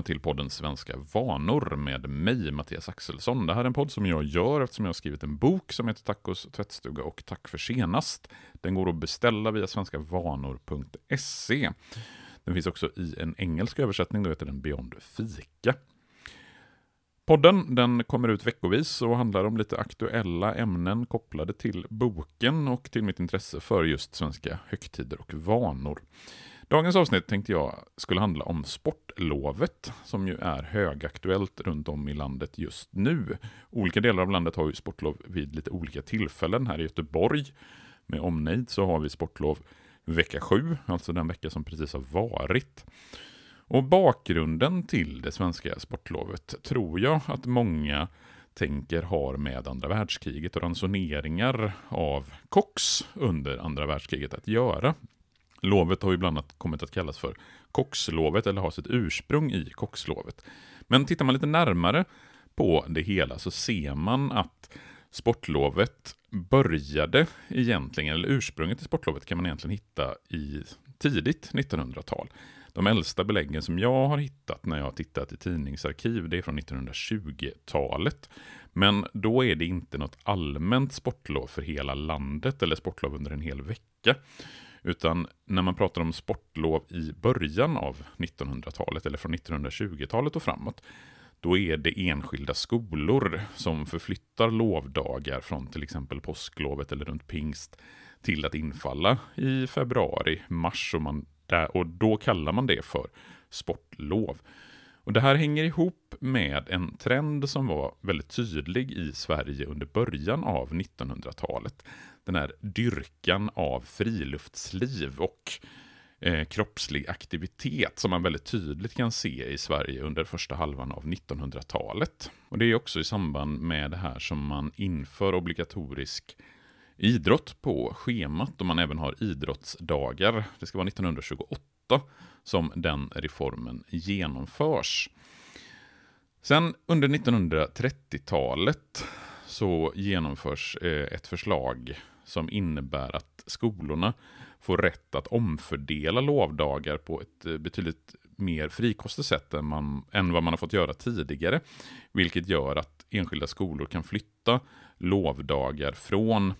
välkomna till podden Svenska vanor med mig, Mattias Axelsson. Det här är en podd som jag gör eftersom jag har skrivit en bok som heter Tacos tvättstuga och Tack för senast. Den går att beställa via svenskavanor.se. Den finns också i en engelsk översättning, då heter den Beyond Fika. Podden den kommer ut veckovis och handlar om lite aktuella ämnen kopplade till boken och till mitt intresse för just svenska högtider och vanor. Dagens avsnitt tänkte jag skulle handla om sportlovet, som ju är högaktuellt runt om i landet just nu. Olika delar av landet har ju sportlov vid lite olika tillfällen. Här i Göteborg med omnejd så har vi sportlov vecka 7, alltså den vecka som precis har varit. Och bakgrunden till det svenska sportlovet tror jag att många tänker har med andra världskriget och ransoneringar av koks under andra världskriget att göra. Lovet har ju bland annat kommit att kallas för kokslovet eller har sitt ursprung i kokslovet. Men tittar man lite närmare på det hela så ser man att sportlovet började egentligen, eller ursprunget till sportlovet kan man egentligen hitta i tidigt 1900-tal. De äldsta beläggen som jag har hittat när jag har tittat i tidningsarkiv, det är från 1920-talet. Men då är det inte något allmänt sportlov för hela landet eller sportlov under en hel vecka. Utan när man pratar om sportlov i början av 1900-talet eller från 1920-talet och framåt, då är det enskilda skolor som förflyttar lovdagar från till exempel påsklovet eller runt pingst till att infalla i februari, mars och, man, och då kallar man det för sportlov. Och Det här hänger ihop med en trend som var väldigt tydlig i Sverige under början av 1900-talet. Den här dyrkan av friluftsliv och eh, kroppslig aktivitet som man väldigt tydligt kan se i Sverige under första halvan av 1900-talet. Och Det är också i samband med det här som man inför obligatorisk idrott på schemat och man även har idrottsdagar. Det ska vara 1928 som den reformen genomförs. Sen under 1930-talet så genomförs eh, ett förslag som innebär att skolorna får rätt att omfördela lovdagar på ett eh, betydligt mer frikostigt sätt än, man, än vad man har fått göra tidigare. Vilket gör att enskilda skolor kan flytta lovdagar från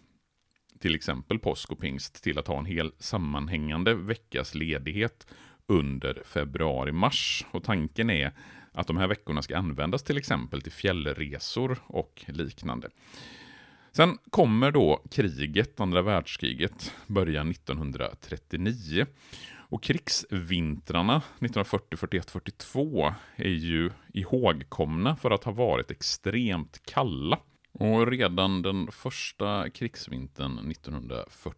till exempel påsk och pingst till att ha en hel sammanhängande veckas ledighet under februari-mars. Och tanken är att de här veckorna ska användas till exempel till fjällresor och liknande. Sen kommer då kriget, andra världskriget, börja 1939. Och krigsvintrarna 1940, 41, 42 är ju ihågkomna för att ha varit extremt kalla. Och redan den första krigsvintern 1940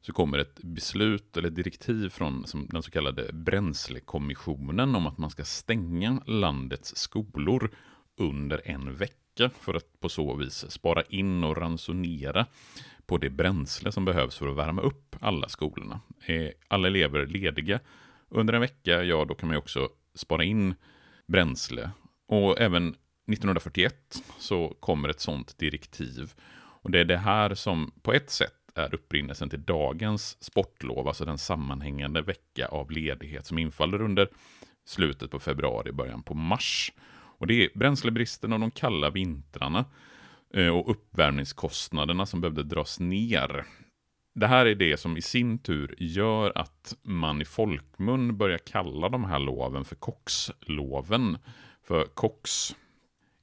så kommer ett beslut eller direktiv från den så kallade bränslekommissionen om att man ska stänga landets skolor under en vecka för att på så vis spara in och ransonera på det bränsle som behövs för att värma upp alla skolorna. Är alla elever lediga under en vecka, ja då kan man ju också spara in bränsle. Och även 1941 så kommer ett sådant direktiv. Och det är det här som på ett sätt är upprinnelsen till dagens sportlov, alltså den sammanhängande vecka av ledighet som infaller under slutet på februari, början på mars. Och det är bränslebristen och de kalla vintrarna eh, och uppvärmningskostnaderna som behövde dras ner. Det här är det som i sin tur gör att man i folkmun börjar kalla de här loven för koksloven. För koks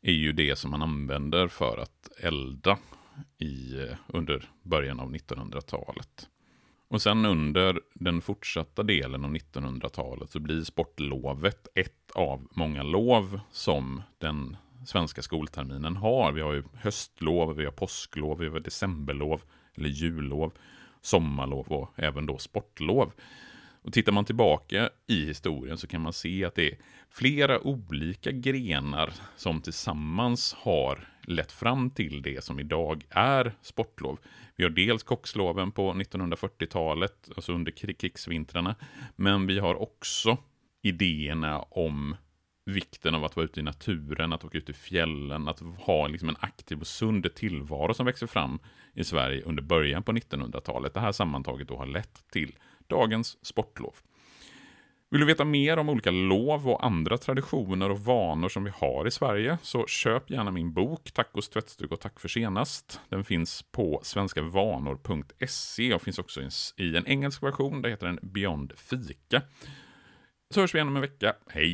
är ju det som man använder för att elda i, eh, under början av 1900-talet. Och sen under den fortsatta delen av 1900-talet så blir sportlovet ett av många lov som den svenska skolterminen har. Vi har ju höstlov, vi har påsklov, vi har decemberlov eller jullov, sommarlov och även då sportlov. Och tittar man tillbaka i historien så kan man se att det är flera olika grenar som tillsammans har lett fram till det som idag är sportlov. Vi har dels kocksloven på 1940-talet, alltså under krigsvintrarna, men vi har också idéerna om vikten av att vara ute i naturen, att åka ut i fjällen, att ha liksom en aktiv och sund tillvaro som växer fram i Sverige under början på 1900-talet. Det här sammantaget då har lett till dagens sportlov. Vill du veta mer om olika lov och andra traditioner och vanor som vi har i Sverige så köp gärna min bok Tacos tvättstuga och tack för senast. Den finns på svenskavanor.se och finns också i en engelsk version. Där heter den Beyond Fika. Så hörs vi igen om en vecka. Hej!